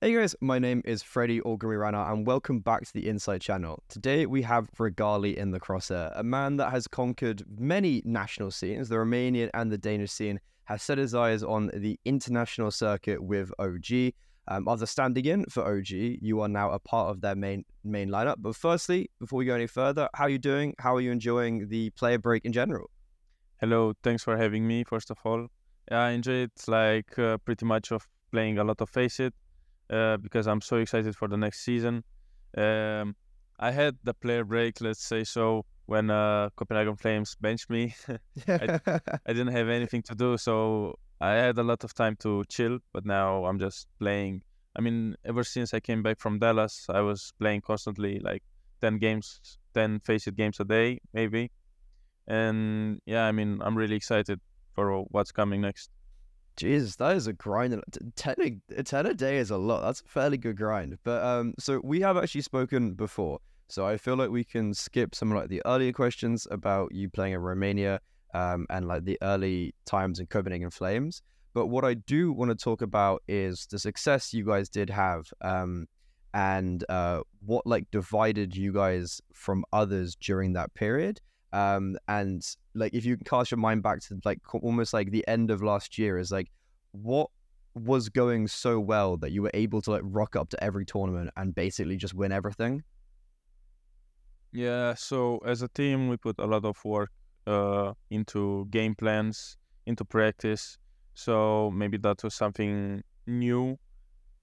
Hey guys, my name is Freddie Orgamirana and welcome back to the INSITE Channel. Today we have Regali in the crosshair, a man that has conquered many national scenes. The Romanian and the Danish scene has set his eyes on the international circuit with OG. Um, after standing in for OG, you are now a part of their main main lineup. But firstly, before we go any further, how are you doing? How are you enjoying the player break in general? Hello, thanks for having me. First of all, I enjoy it like uh, pretty much of playing a lot of FACEIT uh, because I'm so excited for the next season. Um, I had the player break, let's say so, when uh, Copenhagen Flames benched me. I, I didn't have anything to do, so I had a lot of time to chill. But now I'm just playing. I mean, ever since I came back from Dallas, I was playing constantly, like ten games, ten FACEIT games a day, maybe. And yeah, I mean, I'm really excited for what's coming next. Jesus, that is a grind. Ten a, ten a day is a lot. That's a fairly good grind. But um, so we have actually spoken before. So I feel like we can skip some of like the earlier questions about you playing in Romania um, and like the early times in Copenhagen Flames. But what I do want to talk about is the success you guys did have um, and uh, what like divided you guys from others during that period. Um, and like if you cast your mind back to like almost like the end of last year is like what was going so well that you were able to like rock up to every tournament and basically just win everything? Yeah, so as a team, we put a lot of work uh, into game plans, into practice. So maybe that was something new,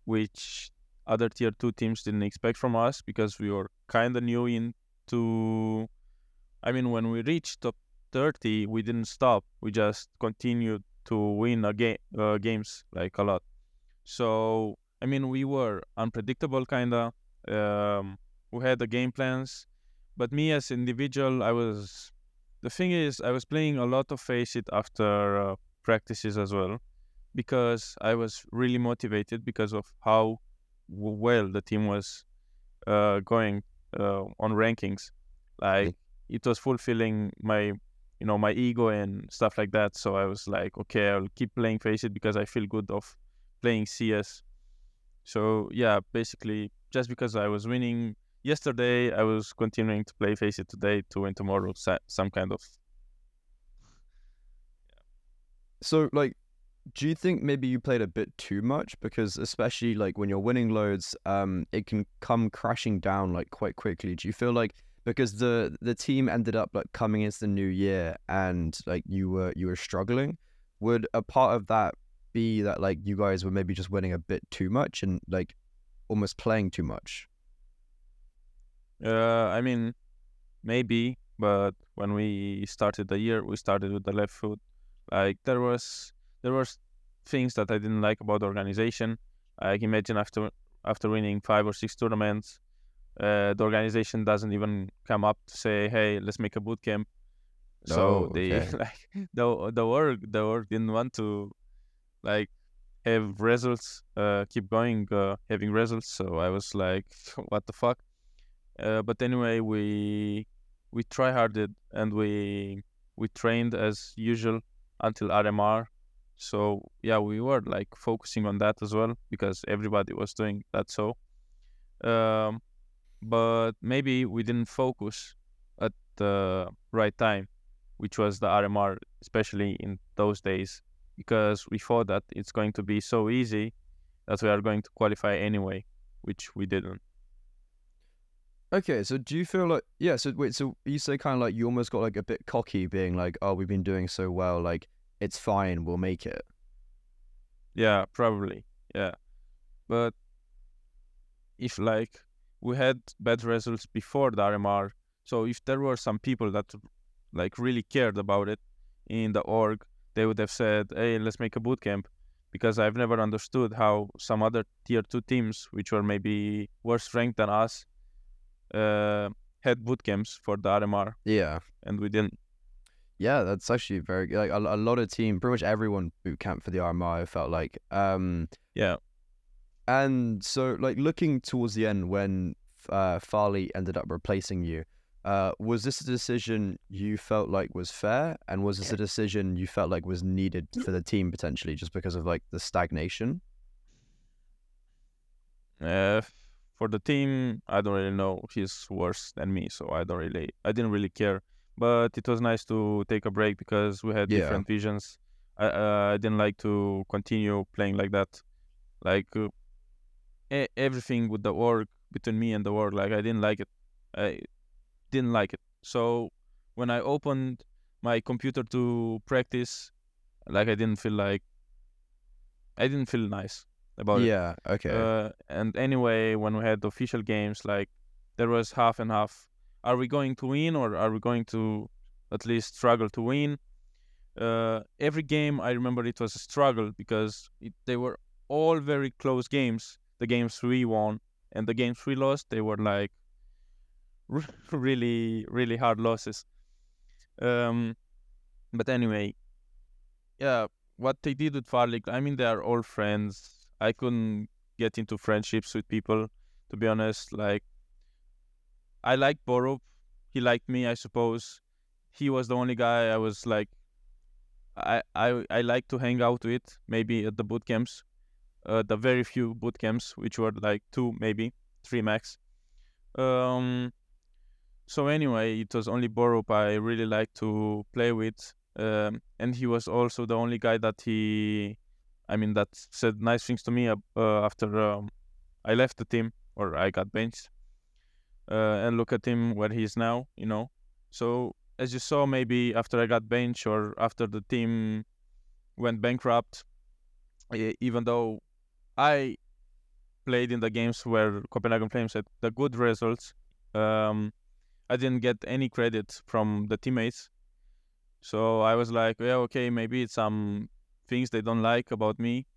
which other tier two teams didn't expect from us because we were kind of new into. I mean, when we reached top 30, we didn't stop. We just continued to win game uh, games like a lot. So I mean, we were unpredictable, kinda. Um, we had the game plans, but me as individual, I was. The thing is, I was playing a lot of FACEIT after uh, practices as well, because I was really motivated because of how well the team was uh, going uh, on rankings. Like it was fulfilling my you know my ego and stuff like that. So i was like okay i'll keep playing FACEIT because i feel good of playing cs so yeah basically just because i was winning yesterday i was continuing to play FACEIT today to win tomorrow some kind of. So like do you think maybe you played a bit too much? Because especially like when you're winning loads um it can come crashing down like quite quickly. Do you feel like because the the team ended up like coming into the new year and like you were you were struggling. Would a part of that be that like you guys were maybe just winning a bit too much and like almost playing too much? Uh i mean maybe but when we started the year we started with the left foot. Like there was there was things that i didn't like about the organization. Like imagine after after winning five or six tournaments uh, the organization doesn't even come up to say, "Hey, let's make a boot camp." No, so they okay. like the the work the work didn't want to like have results, uh, keep going, uh, having results. So I was like, "What the fuck?" Uh, but anyway, we we try harded and we we trained as usual until RMR. So yeah, we were like focusing on that as well because everybody was doing that. So um, but maybe we didn't focus at the right time, which was the RMR, especially in those days, because we thought that it's going to be so easy that we are going to qualify anyway, which we didn't. Okay, so do you feel like yeah? So wait, so you say kind of like you almost got like a bit cocky, being like, "Oh, we've been doing so well, like it's fine, we'll make it." Yeah, probably, yeah, but if like we had bad results before the RMR. So if there were some people that like really cared about it in the org, they would have said, "Hey, let's make a boot camp." Because I've never understood how some other tier two teams, which were maybe worse ranked than us, uh, had boot camps for the RMR. Yeah, and we didn't. Yeah, that's actually very good. like a, a lot of team, pretty much everyone boot camp for the RMR. I felt like. Um, yeah, and so, like looking towards the end, when uh, Farlig ended up replacing you, uh, was this a decision you felt like was fair, and was this a decision you felt like was needed for the team potentially, just because of like the stagnation? Uh, for the team, I don't really know. He's worse than me, so I don't really, I didn't really care. But it was nice to take a break because we had Yeah. different visions. I, uh, I didn't like to continue playing like that. Like uh, everything with the work between me and the work, like I didn't like it. I didn't like it. So when I opened my computer to practice, like I didn't feel like I didn't feel nice about it. Yeah. Okay. Uh, and anyway, when we had official games, like there was half and half. Are we going to win or are we going to at least struggle to win? Uh, every game, I remember it was a struggle because it, they were all very close games. The games we won and the games we lost, they were like really, really hard losses. Um, but anyway, yeah, what they did with Farlig, I mean, they are all friends. I couldn't get into friendships with people, to be honest. Like, I liked Borup. He liked me, I suppose. He was the only guy I was like, I I I like to hang out with. Maybe at the boot camps, uh, the very few boot camps, which were like two, maybe three max. Um. So anyway, it was only Borup I really liked to play with, um, and he was also the only guy that he, I mean, that said nice things to me uh, after um, I left the team or I got benched. Uh, and look at him where he is now, you know. So as you saw, maybe after I got benched or after the team went bankrupt, even though I played in the games where Copenhagen Flames had the good results, um, I didn't get any credit from the teammates. So I was like, yeah, okay, maybe it's some things they don't like about me,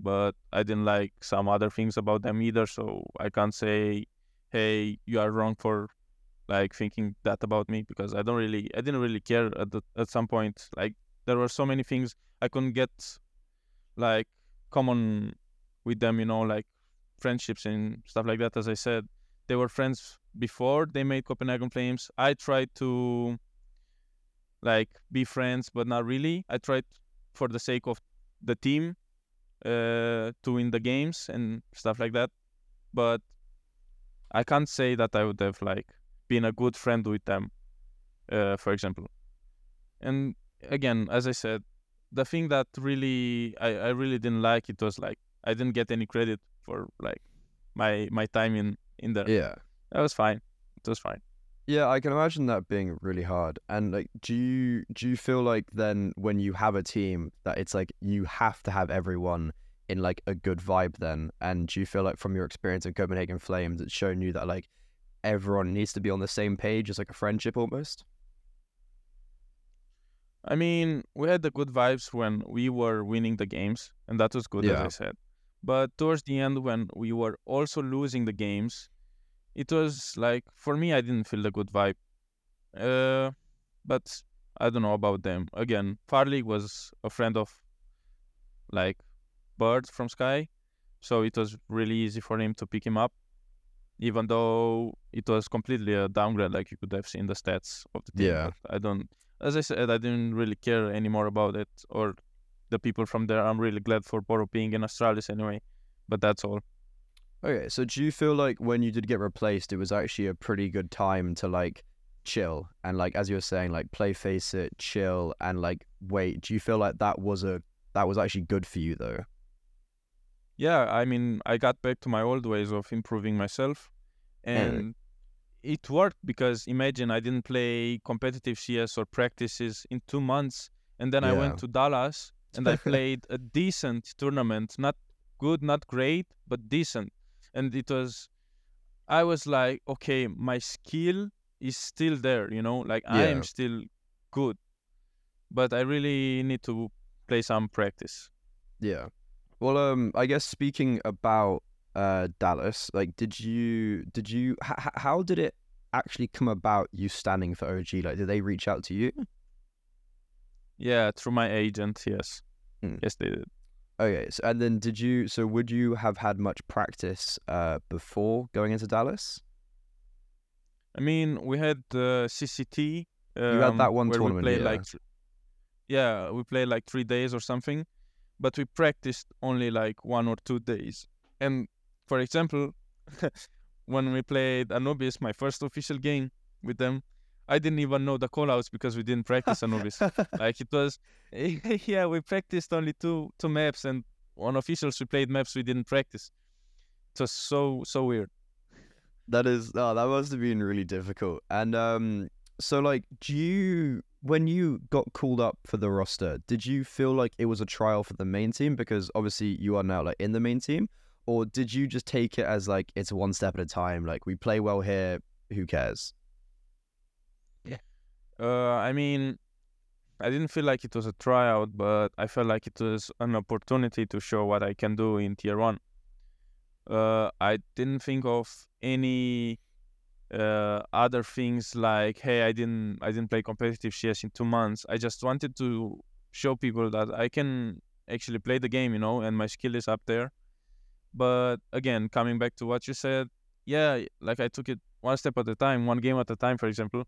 but I didn't like some other things about them either. So I can't say, hey, you are wrong for like thinking that about me because I don't really, I didn't really care at the, at some point. Like there were so many things I couldn't get like common with them, you know, like friendships and stuff like that. As I said, they were friends before they made Copenhagen Flames. I tried to like be friends, but not really. I tried for the sake of the team uh, to win the games and stuff like that. But I can't say that I would have like been a good friend with them, uh, for example. And again, as I said, the thing that really I, I really didn't like it was like I didn't get any credit for like my my time in in there. yeah. That was fine. It was fine. Yeah, I can imagine that being really hard. And like, do you do you feel like then when you have a team that it's like you have to have everyone in like a good vibe then? And do you feel like from your experience in Copenhagen Flames, it's shown you that like everyone needs to be on the same page as like a friendship almost? I mean, we had the good vibes when we were winning the games, and that was good, as I said. But towards the end, when we were also losing the games, it was like for me, I didn't feel the good vibe. Uh, but I don't know about them. Again, Farlig was a friend of like Birdfromsky, so it was really easy for him to pick him up, even though it was completely a downgrade, like you could have seen the stats of the team. Yeah. But I don't as I said, I didn't really care anymore about it or the people from there. I'm really glad for Boro being in Astralis anyway. But that's all. Okay, so do you feel like when you did get replaced, it was actually a pretty good time to like chill and like as you were saying, like play FACEIT, chill, and like wait? Do you feel like that was a that was actually good for you though? Yeah, I mean, I got back to my old ways of improving myself, and mm. it worked because imagine I didn't play competitive CS or practices in two months, and then I went to Dallas and I played a decent tournament, not good, not great, but decent, and it was. I was like, okay, my skill is still there, you know, like I am still good, but I really need to play some practice. Yeah. Well, um, I guess speaking about uh Dallas, like, did you did you h- how did it actually come about you standing for OG? Like, did they reach out to you? Yeah, through my agent, yes. Hmm. Yes, they did. Okay, so, and then did you? So would you have had much practice uh before going into Dallas? I mean, we had uh, CCT. Um, had that one where tournament, we played yeah. like, yeah, we played like three days or something, but we practiced only like one or two days. And for example, when we played Anubis, my first official game with them, I didn't even know the callouts because we didn't practice Anubis. like it was, yeah, we practiced only two two maps, and on officials we played maps we didn't practice. It was so so weird. That is, oh, that must have been really difficult. And um, so like, do you when you got called up for the roster, did you feel like it was a trial for the main team because obviously you are now like in the main team, or did you just take it as like it's one step at a time? Like we play well here, who cares? Uh, I mean, I didn't feel like it was a tryout, but I felt like it was an opportunity to show what I can do in tier one. Uh, I didn't think of any uh, other things like, hey, I didn't, I didn't play competitive CS in two months. I just wanted to show people that I can actually play the game, you know, and my skill is up there. But again, coming back to what you said, yeah, like I took it one step at a time, one game at a time, for example.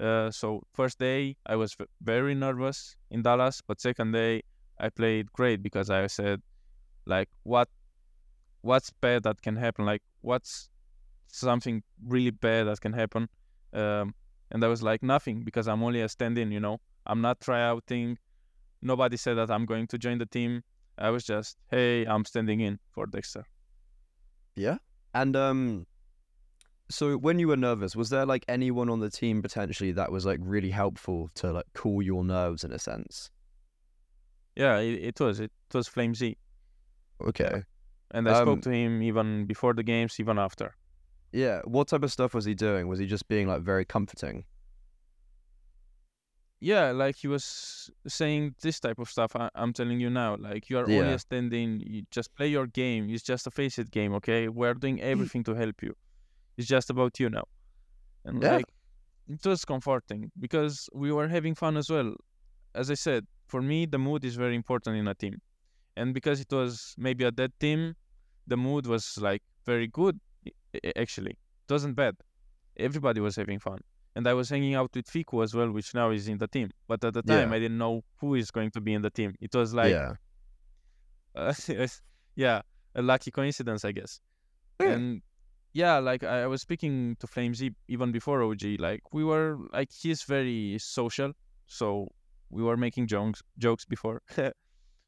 Uh, so first day I was very nervous in Dallas, but second day I played great because I said, like, what, what's bad that can happen? Like, what's something really bad that can happen? Um, and I was like, nothing because I'm only a stand-in. You know, I'm not tryouting. Nobody said that I'm going to join the team. I was just, hey, I'm standing in for degster. Yeah. And um, so when you were nervous, was there like anyone on the team potentially that was like really helpful to like cool your nerves in a sense? Yeah, it, it was. It was flameZ. Okay. And I Um, spoke to him even before the games, even after. Yeah. What type of stuff was he doing? Was he just being like very comforting? Yeah, like he was saying this type of stuff. I, I'm telling you now, like you are only Yeah. a stand-in. You just play your game. It's just a FACEIT game, okay? We're doing everything to help you. It's just about you now. And Yeah. like it was comforting because we were having fun as well. As I said, for me, the mood is very important in a team, and because it was maybe a dead team, the mood was like very good. Actually, it wasn't bad. Everybody was having fun and I was hanging out with F1KU as well, which now is in the team. But at the time, Yeah. I didn't know who is going to be in the team. It was like, yeah. uh, yeah, a lucky coincidence, I guess. Yeah. And yeah, like I, I was speaking to flameZ even before OG. Like we were like he's very social, so we were making jokes jokes before. so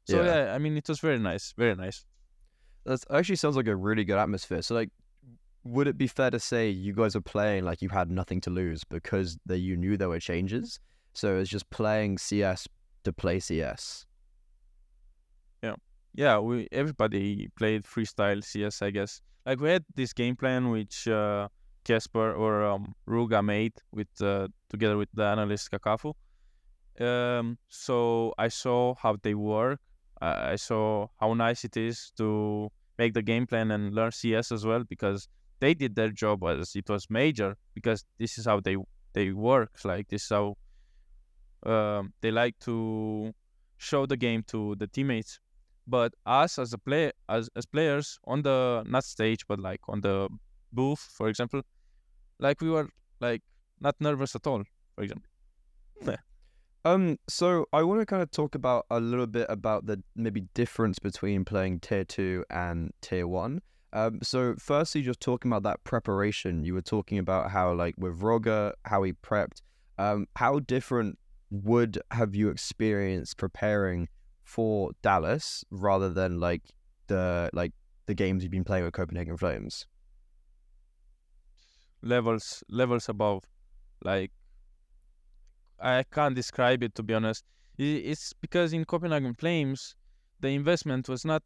Yeah. yeah, I mean it was very nice, very nice. That actually sounds like a really good atmosphere. So, like, would it be fair to say you guys are playing like you had nothing to lose because that you knew there were changes? So it's just playing CS to play CS. yeah, yeah. we everybody played freestyle CS, I guess. Like we had this game plan which uh, or um, ruggah made with uh, together with the analyst Kakafu. Um, so I saw how they work. I I saw how nice it is to make the game plan and learn CS as well because they did their job as it was major because this is how they they work. Like this is how um, they like to show the game to the teammates but us as a play as as players on the not stage but like on the booth for example like we were like not nervous at all for example Um, so I want to kind of talk about a little bit about the maybe difference between playing tier two and tier one. Um, so firstly, just talking about that preparation, you were talking about how like with Roger, how he prepped. Um, how different would have you experienced preparing for Dallas rather than like the like the games you've been playing with Copenhagen Flames? levels levels above like i can't describe it to be honest it's because in copenhagen flames the investment was not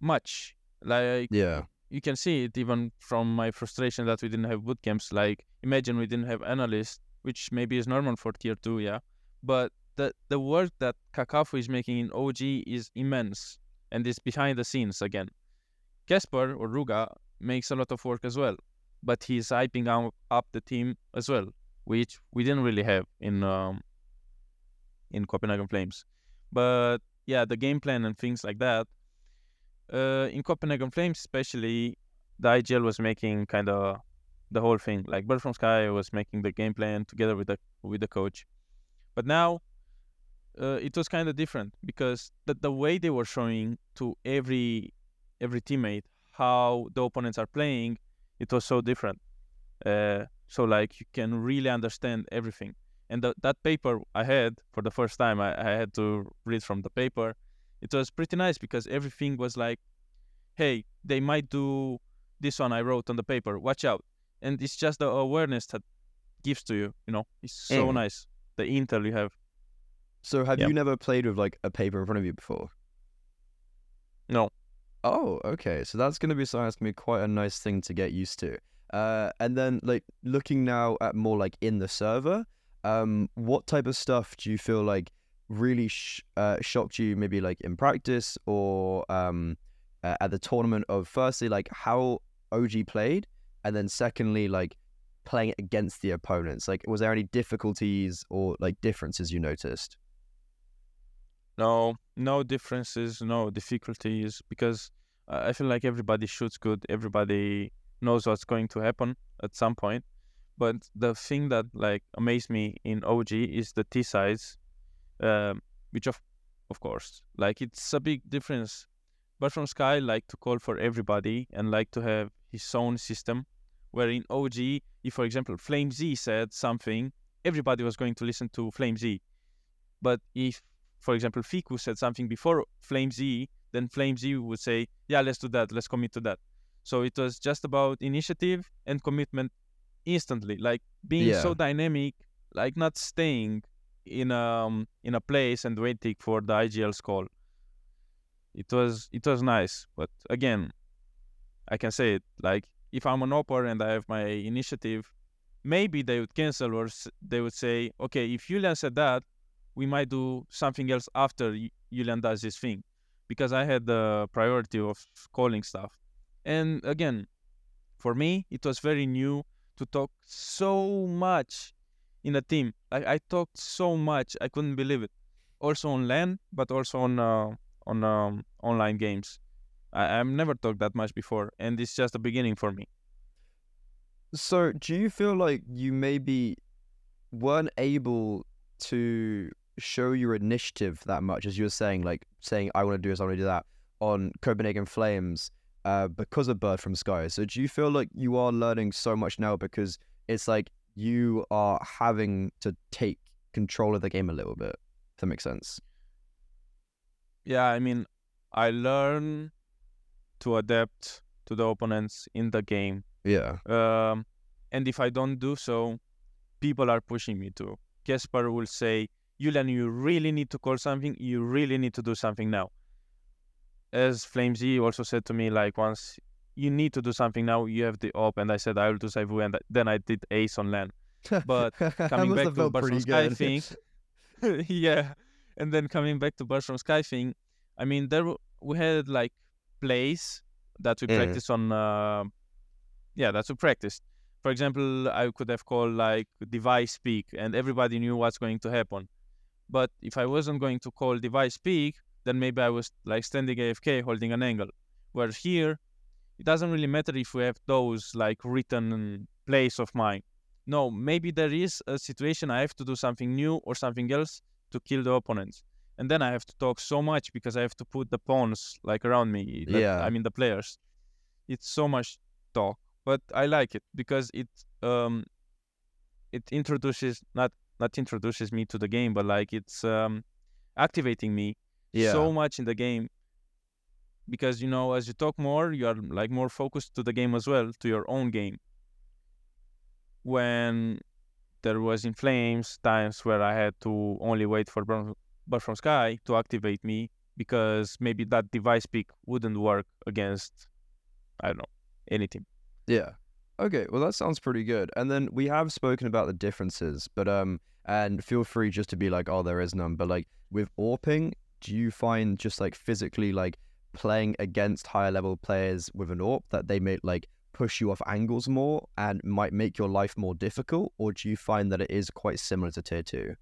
much like Yeah, you can see it even from my frustration that we didn't have boot camps. Like, imagine we didn't have analysts, which maybe is normal for tier two, yeah. But the the work that Kakafu is making in OG is immense, and it's behind the scenes again. Casper or ruggah makes a lot of work as well, but he's hyping up, up the team as well, which we didn't really have in um, in Copenhagen Flames. But yeah, the game plan and things like that uh, in Copenhagen Flames, especially, the IGL was making kind of the whole thing. Like Birdfromsky was making the game plan together with the with the coach. But now, uh, it was kind of different because the the way they were showing to every every teammate how the opponents are playing, it was so different. Uh, so like you can really understand everything. And the, that paper I had for the first time, I, I had to read from the paper. It was pretty nice because everything was like, hey, they might do this one I wrote on the paper. Watch out. And it's just the awareness that gives to you. You know, it's so Mm. nice. The intel you have. So have Yeah. you never played with like a paper in front of you before? No. Oh, okay. So that's gonna be something that's gonna be quite a nice thing to get used to. Uh, and then like looking now at more like in the server, um, what type of stuff do you feel like really sh- uh, shocked you? Maybe like in practice or um, uh, at the tournament of firstly like how OG played, and then secondly like playing against the opponents. Like, was there any difficulties or like differences you noticed? No, no differences, no difficulties because uh, I feel like everybody shoots good. Everybody knows what's going to happen at some point. But the thing that like amazed me in OG is the T size, um, which of of course, like it's a big difference. But from Sky, like to call for everybody and like to have his own system. Where in OG, if for example flameZ said something, everybody was going to listen to flameZ. But if for example, F1KU said something before flameZ, then flameZ would say, "Yeah, let's do that. Let's commit to that." So it was just about initiative and commitment instantly, like being Yeah. so dynamic, like not staying in um in a place and waiting for the IGL's call. It was it was nice, but again, I can say it like if I'm an opper and I have my initiative, maybe they would cancel or s- they would say, "Okay, if Julian said that, we might do something else after Julian does his thing because I had the priority of calling stuff. And again, for me, it was very new to talk so much in a team. Like I talked so much, I couldn't believe it. Also on LAN, but also on uh, on um, online games. I, I've never talked that much before, and it's just the beginning for me. So, do you feel like you maybe weren't able to show your initiative that much, as you were saying, like saying, I want to do this, I want to do that on Copenhagen Flames uh, because of Birdfromsky? So, do you feel like you are learning so much now because it's like you are having to take control of the game a little bit? If that makes sense. Yeah, I mean, I learn to adapt to the opponents in the game Yeah. Um, and if I don't do so, people are pushing me to. Casper will say, Julian, you really need to call something. You really need to do something now. As flameZ also said to me, like once, you need to do something now. You have the op, and I said I will do Saivu, and then I did Ace on land. But coming back to felt Birds pretty from Sky thing, yeah, and then coming back to Birds from Sky thing, I mean, there we had like plays that we Mm. practiced on. Uh, yeah, that's we practiced. For example, I could have called like device speak, and everybody knew what's going to happen. But if I wasn't going to call device peek, then maybe I was like standing AFK holding an angle. Whereas here, it doesn't really matter if we have those like written plays of mine. No, maybe there is a situation I have to do something new or something else to kill the opponents. And then I have to talk so much because I have to put the pawns like around me. that- Yeah. I mean the players. It's so much talk, but I like it because it um it introduces not not introduces me to the game, but like it's um activating me Yeah. so much in the game because you know as you talk more you are like more focused to the game as well to your own game when there was in flames times where i had to only wait for Burn- bird from sky to activate me because maybe that device pick wouldn't work against i don't know anything Yeah. Okay, well that sounds pretty good. And then we have spoken about the differences, but um and feel free just to be like, oh there is none, but like with AWPing, do you find just like physically like playing against higher level players with an AWP that they may like push you off angles more and might make your life more difficult, or do you find that it is quite similar to tier two?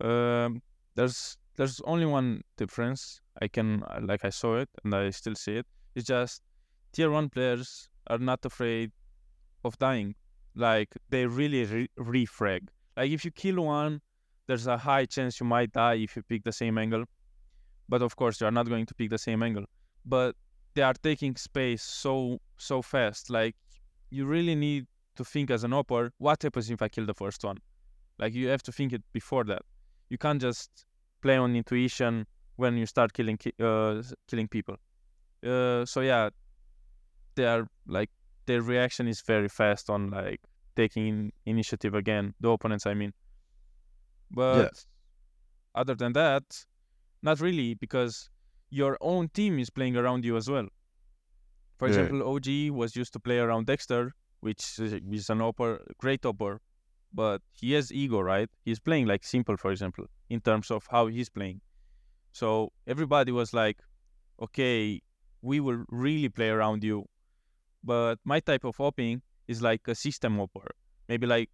um, there's there's only one difference i can like i saw it and i still see it it's just tier one players are not afraid of dying like they really re- refrag like if you kill one there's a high chance you might die if you pick the same angle but of course you are not going to pick the same angle but they are taking space so so fast. Like you really need to think as an opper, what happens if I kill the first one? Like you have to think it before that. You can't just play on intuition when you start killing uh, killing people. Uh, so yeah, they are like their reaction is very fast on like taking initiative again. The opponents, I mean. But yeah. other than that, not really, because your own team is playing around you as well. For yeah. example, OG was used to play around degster, which is an opper, great opper, but he has ego, right? He's playing like simple, for example, in terms of how he's playing. So everybody was like, okay, we will really play around you. But my type of opping is like a system opper, maybe like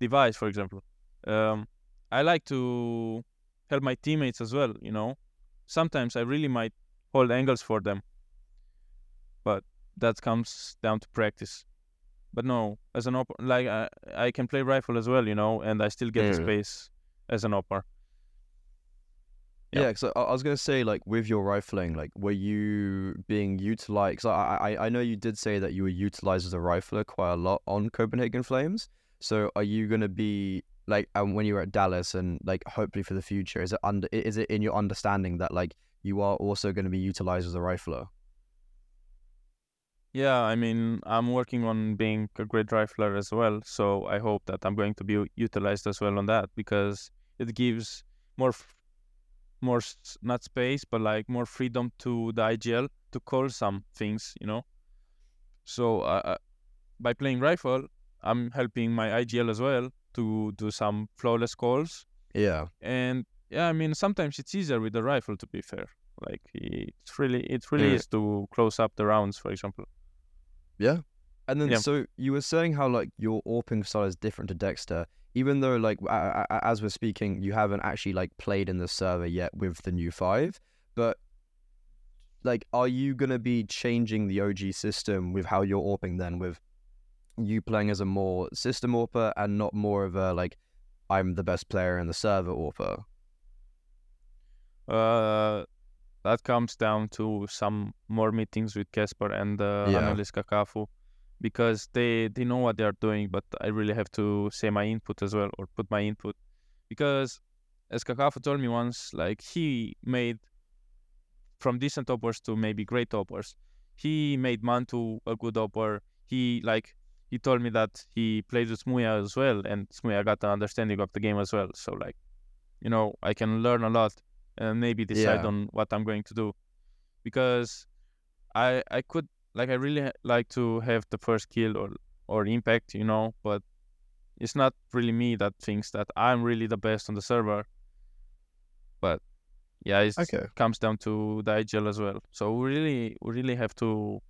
device, for example. Um, I like to help my teammates as well, you know. Sometimes I really might hold angles for them, but that comes down to practice. But no, as an opper, like I, I can play rifle as well, you know, and I still get the space as an opper. Yeah, because I, I, was gonna say, like, with your rifling, like, were you being utilized? Cause I, I, I know you did say that you were utilized as a rifler quite a lot on Copenhagen Flames. So, are you gonna be like, um, when you were at Dallas, and like, hopefully for the future, is it under? Is it in your understanding that like you are also going to be utilized as a rifler? Yeah, I mean, I'm working on being a great rifler as well. So I hope that I'm going to be utilized as well on that because it gives more more not space but like more freedom to the IGL to call some things, you know. So uh, uh, by playing rifle, I'm helping my IGL as well to do some flawless calls. Yeah. And yeah, I mean sometimes it's easier with the rifle to be fair. Like it's really it really yeah. is to close up the rounds, for example. Yeah. And then yeah. so you were saying how like your AWPing style is different to degster even though like as we're speaking, you haven't actually like played in the server yet with the new five, but like, are you gonna be changing the OG system with how you're AWPing then, with you playing as a more system AWPer and not more of a like, I'm the best player in the server AWPer? Uh, that comes down to some more meetings with Casper and uh, yeah. analyst Kakafu because they they know what they are doing, but I really have to say my input as well or put my input because as Kakafu told me once, like he made from decent oppers to maybe great oppers. He made mantuu a good opper. He like he told me that he played with Smooya as well, and Smooya got an understanding of the game as well. So like, you know, I can learn a lot and maybe decide yeah. on what I'm going to do because I I could like I really like to have the first kill or or impact, you know, but it's not really me that thinks that I'm really the best on the server. But yeah, it okay. comes down to the IGL as well. So we really we really have to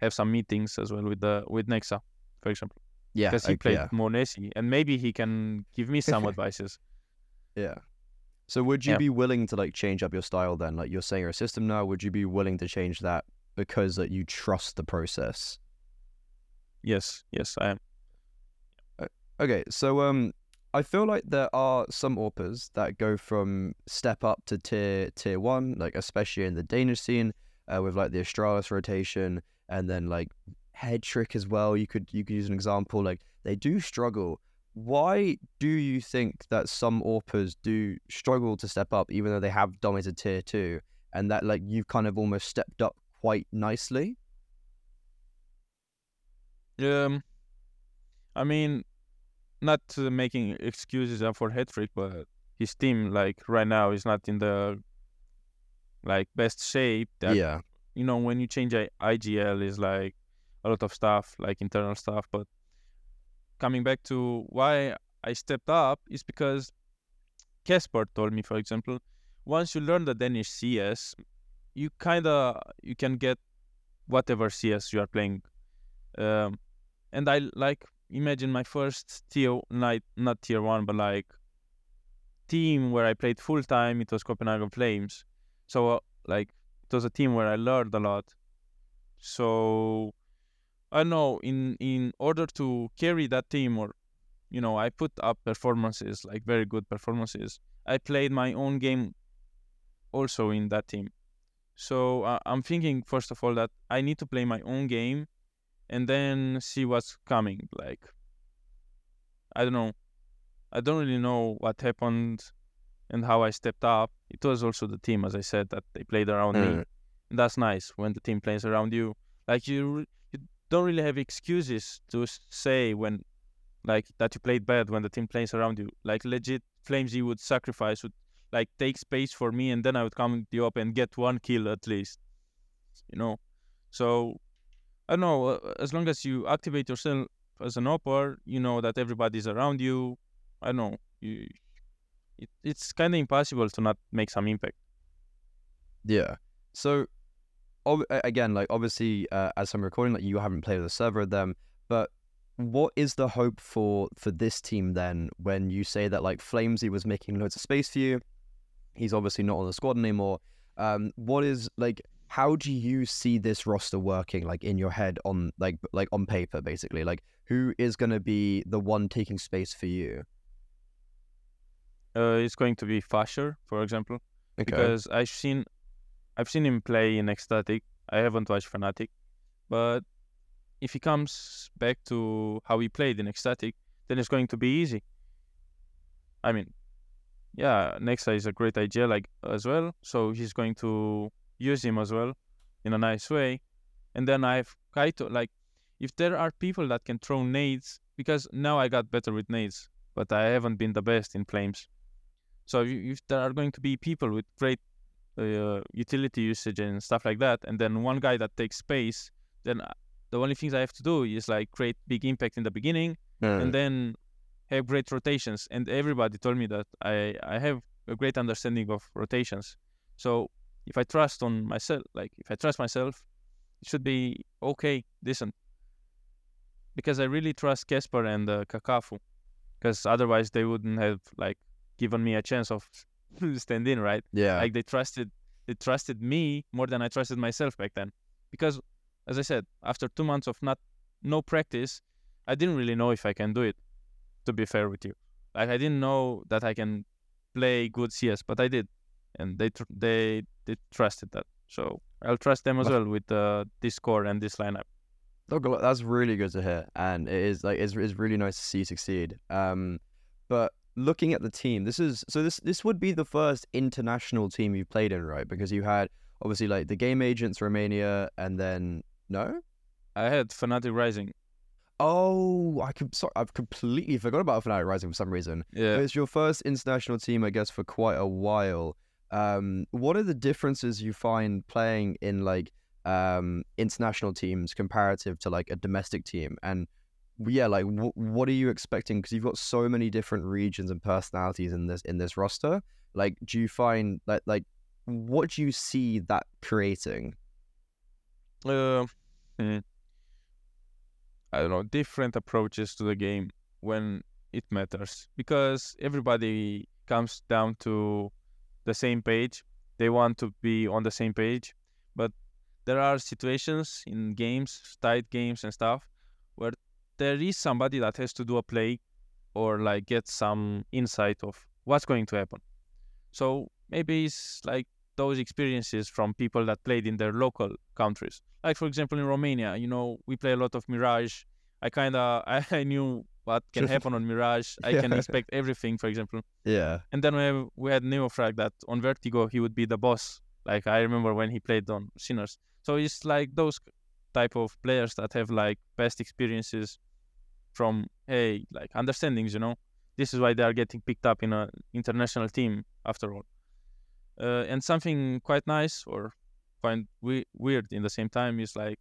have some meetings as well with the with Nexa, for example. Yeah, because he played yeah. more Nessie, and maybe he can give me some advices. Yeah. So would you yeah. be willing to like change up your style then? Like you're saying you're a system now, would you be willing to change that because that you trust the process. Yes, yes, I am. Okay, so um, I feel like there are some AWPers that go from step up to tier tier one, like especially in the Danish scene, uh, with like the Astralis rotation, and then like head trick as well. You could you could use an example like they do struggle. Why do you think that some AWPers do struggle to step up, even though they have dominated tier two, and that like you've kind of almost stepped up quite nicely. Um, I mean, not uh, making excuses for Hetrick, but his team, like right now, is not in the like best shape. That, yeah. You know, when you change IGL, is like a lot of stuff, like internal stuff. But coming back to why I stepped up is because Casper told me, for example, once you learn the Danish CS, you kind of you can get whatever CS you are playing. Um, and I like imagine my first tier night, not tier one, but like team where I played full time. It was Copenhagen Flames, so uh, like it was a team where I learned a lot. So I know in in order to carry that team, or you know, I put up performances like very good performances. I played my own game also in that team. So uh, I'm thinking first of all that I need to play my own game, and then see what's coming. Like I don't know, I don't really know what happened and how I stepped up. It was also the team, as I said, that they played around me. Mm. And that's nice when the team plays around you. Like you, you don't really have excuses to say when, like that you played bad when the team plays around you. Like legit, flameZ would sacrifice, would like take space for me, and then I would come the up and get one kill at least. You know, so I don't know. uh, As long as you activate yourself as an opper, you know that everybody's around you. I don't know. You, it, it's kind of impossible to not make some impact. Yeah. So, ob- again, like obviously, uh, as I'm recording, like you haven't played with a server of them, but what is the hope for for this team then? When you say that like flameZ was making loads of space for you, he's obviously not on the squad anymore. Um, what is like? How do you see this roster working? Like in your head, on like like on paper, basically. Like who is going to be the one taking space for you? Uh, it's going to be FASHR, for example, Okay. because I've seen, I've seen him play in Ecstatic. I haven't watched Fnatic, but if he comes back to how he played in Ecstatic, then it's going to be easy. I mean, yeah, Nexa is a great idea, like as well. So he's going to use him as well in a nice way. And then I've k1to, like, if there are people that can throw nades, because now I got better with nades, but I haven't been the best in flames. So if, there are going to be people with great uh, utility usage and stuff like that, and then one guy that takes space, then uh, the only things I have to do is like create big impact in the beginning, Mm. and then have great rotations. And everybody told me that I I have a great understanding of rotations. So if I trust on myself, like if I trust myself, it should be okay, decent. Because I really trust Casper and uh, Kakafu, because otherwise they wouldn't have like given me a chance of standing right? yeah. Like they trusted they trusted me more than I trusted myself back then. Because as I said, after two months of not no practice, I didn't really know if I can do it. To be fair with you, like I didn't know that I can play good CS, but I did, and they tr- they they trusted that. So I'll trust them as Well- with uh, this score and this lineup. Look, that's really good to hear, and it is like it's, it's really nice to see you succeed. Um, but looking at the team, this is so this this would be the first international team you've played in, right? Because you had obviously like the GameAgents Romania, and then no, I had Fnatic Rising. Oh, I could sorry, I've completely forgot about Fnatic Rising for some reason. Yeah. But it's your first international team, I guess, for quite a while. Um, what are the differences you find playing in like um international teams comparative to like a domestic team? And yeah, like w- what are you expecting? Because you've got so many different regions and personalities in this in this roster. Like, do you find like like what do you see that creating? uh, hmm. I don't know, different approaches to the game when it matters because everybody comes down to the same page. They want to be on the same page, but there are situations in games, tight games and stuff, where there is somebody that has to do a play or like get some insight of what's going to happen. So maybe it's like those experiences from people that played in their local countries. Like for example in Romania, you know, we play a lot of Mirage. I kind of I, I knew what can happen on Mirage. I can expect everything, for example. Yeah, And then we have, we had Neofrag that on Vertigo he would be the boss. Like I remember when he played on Sinners. So it's like those type of players that have like best experiences from hey like understandings. You know, this is why they are getting picked up in a international team after all. Uh, and something quite nice or quite we- weird in the same time is like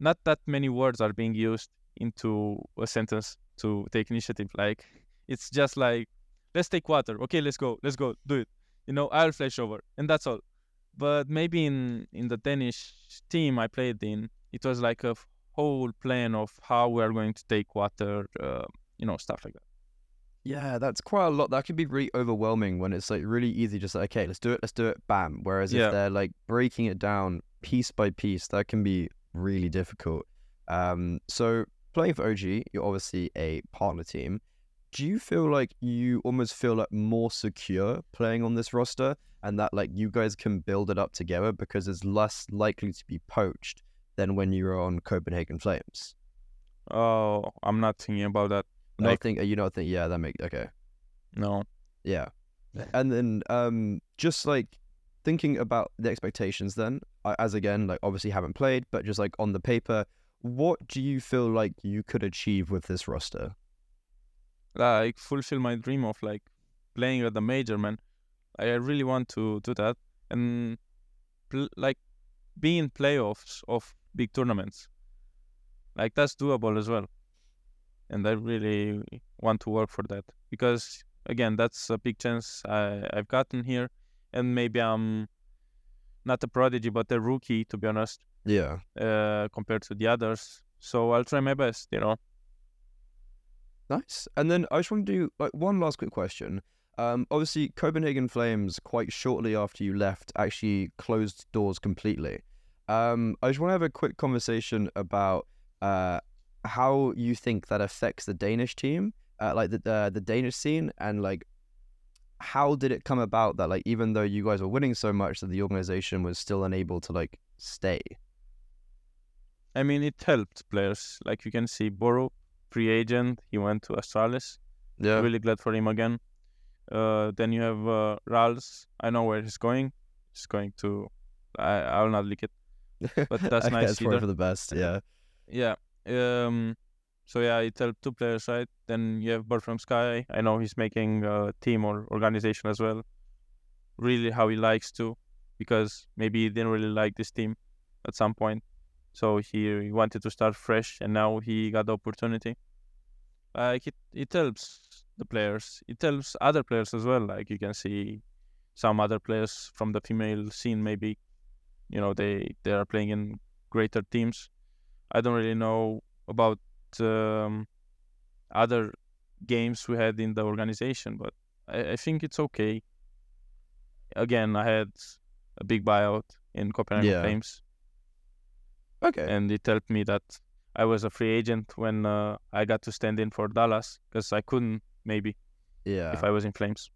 not that many words are being used into a sentence to take initiative. Like it's just like let's take water. Okay, let's go. Let's go. Do it. You know, I'll flash over, and that's all. But maybe in in the Danish team I played in, it was like a whole plan of how we are going to take water. Uh, you know, stuff like that. Yeah, that's quite a lot. That can be really overwhelming when it's like really easy, just like, okay, let's do it, let's do it, bam. Whereas Yeah. if they're like breaking it down piece by piece, that can be really difficult. Um, so playing for OG, you're obviously a partner team. do you feel like you almost feel like more secure playing on this roster and that like you guys can build it up together because it's less likely to be poached than when you were on Copenhagen Flames? Oh, I'm not thinking about that. Not Like- think you not think yeah that make okay. No. yeah, and then um just like thinking about the expectations then as again like obviously haven't played but just like on the paper what do you feel like you could achieve with this roster? like fulfill my dream of like playing at the major man. I really want to do that. And pl- like be in playoffs of big tournaments. Like that's doable as well and i really want to work for that because again that's a big chance I, i've gotten here and maybe i'm not a prodigy but a rookie to be honest Yeah, uh, compared to the others so i'll try my best you know Nice. And then I just want to do like one last quick question. Um, obviously, Copenhagen Flames, quite shortly after you left, actually closed doors completely. Um, I just want to have a quick conversation about uh, how you think that affects the Danish team, uh, like the, the the Danish scene, and like how did it come about that like even though you guys were winning so much that the organization was still unable to like stay? I mean, it helped players. Like you can see, br0, free agent, he went to Astralis. Yeah, Really glad for him again. Uh, then you have uh, Rals. I know where he's going. He's going to. I I will not leak it. But that's nice That's for the best. Yeah, Yeah. Um. So yeah, it helped two players, right? Then you have Birdfromsky. I know he's making a team or organization as well. Really, how he likes to, because maybe he didn't really like this team at some point. So he, he wanted to start fresh, and now he got the opportunity. Like it, it helps the players. It helps other players as well. Like you can see some other players from the female scene. Maybe, you know, they they are playing in greater teams. I don't really know about um, other games we had in the organization, but I, I think it's okay. Again, I had a big buyout in Copenhagen Yeah. Flames, okay. and it helped me that I was a free agent when uh, I got to stand in for Dallas because I couldn't maybe yeah. if I was in Flames.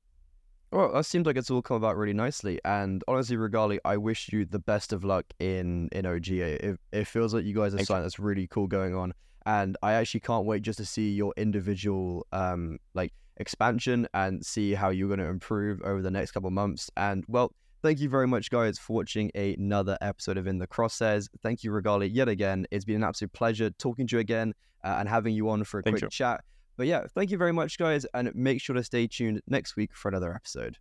Well, that seems like it's all come about really nicely. And honestly, Regali, I wish you the best of luck in in OGA. It, it feels like you guys you. something that's really cool going on. And I actually can't wait just to see your individual um like expansion and see how you're going to improve over the next couple of months. And well, thank you very much, guys, for watching another episode of In the Crosshairs. Thank you, Regali, yet again. It's been an absolute pleasure talking to you again uh, and having you on for a Thank quick you. chat. But yeah, thank you very much, guys, and make sure to stay tuned next week for another episode.